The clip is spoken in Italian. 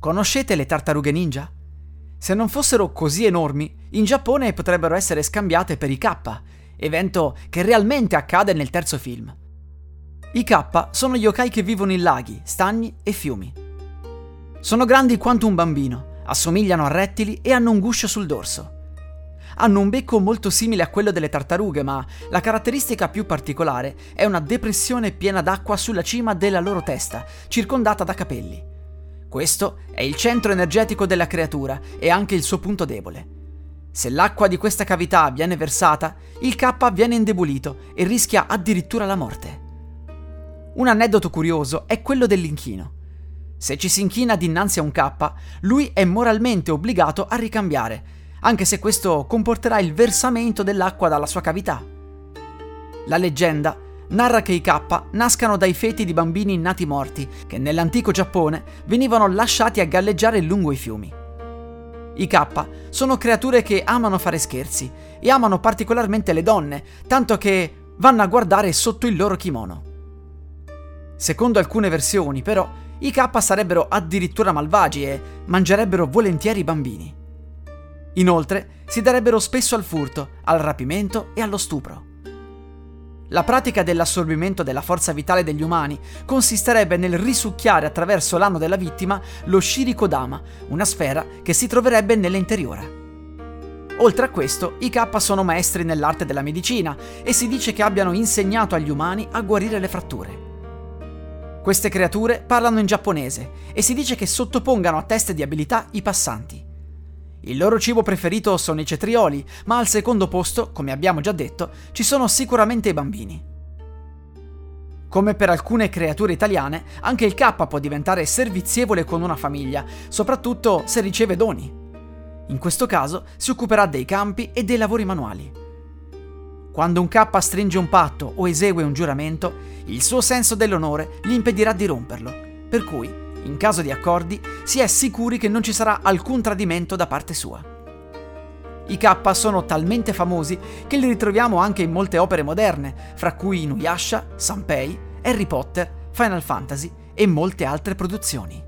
Conoscete le tartarughe ninja? Se non fossero così enormi, in Giappone potrebbero essere scambiate per i K, evento che realmente accade nel terzo film. I K sono gli yokai che vivono in laghi, stagni e fiumi. Sono grandi quanto un bambino, assomigliano a rettili e hanno un guscio sul dorso. Hanno un becco molto simile a quello delle tartarughe, ma la caratteristica più particolare è una depressione piena d'acqua sulla cima della loro testa, circondata da capelli. Questo è il centro energetico della creatura e anche il suo punto debole. Se l'acqua di questa cavità viene versata, il K viene indebolito e rischia addirittura la morte. Un aneddoto curioso è quello dell'inchino. Se ci si inchina dinanzi a un K, lui è moralmente obbligato a ricambiare, anche se questo comporterà il versamento dell'acqua dalla sua cavità. La leggenda narra che i K nascano dai feti di bambini nati morti, che nell'antico Giappone venivano lasciati a galleggiare lungo i fiumi. I K sono creature che amano fare scherzi e amano particolarmente le donne, tanto che vanno a guardare sotto il loro kimono. Secondo alcune versioni, però, i K sarebbero addirittura malvagi e mangerebbero volentieri i bambini. Inoltre, si darebbero spesso al furto, al rapimento e allo stupro. La pratica dell'assorbimento della forza vitale degli umani consisterebbe nel risucchiare attraverso l'ano della vittima lo Shirikodama, una sfera che si troverebbe nell'interiore. Oltre a questo, i K sono maestri nell'arte della medicina e si dice che abbiano insegnato agli umani a guarire le fratture. Queste creature parlano in giapponese e si dice che sottopongano a teste di abilità i passanti. Il loro cibo preferito sono i cetrioli, ma al secondo posto, come abbiamo già detto, ci sono sicuramente i bambini. Come per alcune creature italiane, anche il K può diventare servizievole con una famiglia, soprattutto se riceve doni. In questo caso si occuperà dei campi e dei lavori manuali. Quando un K stringe un patto o esegue un giuramento, il suo senso dell'onore gli impedirà di romperlo, per cui in caso di accordi, si è sicuri che non ci sarà alcun tradimento da parte sua. I K sono talmente famosi che li ritroviamo anche in molte opere moderne, fra cui Inuyasha, Sanpei, Harry Potter, Final Fantasy e molte altre produzioni.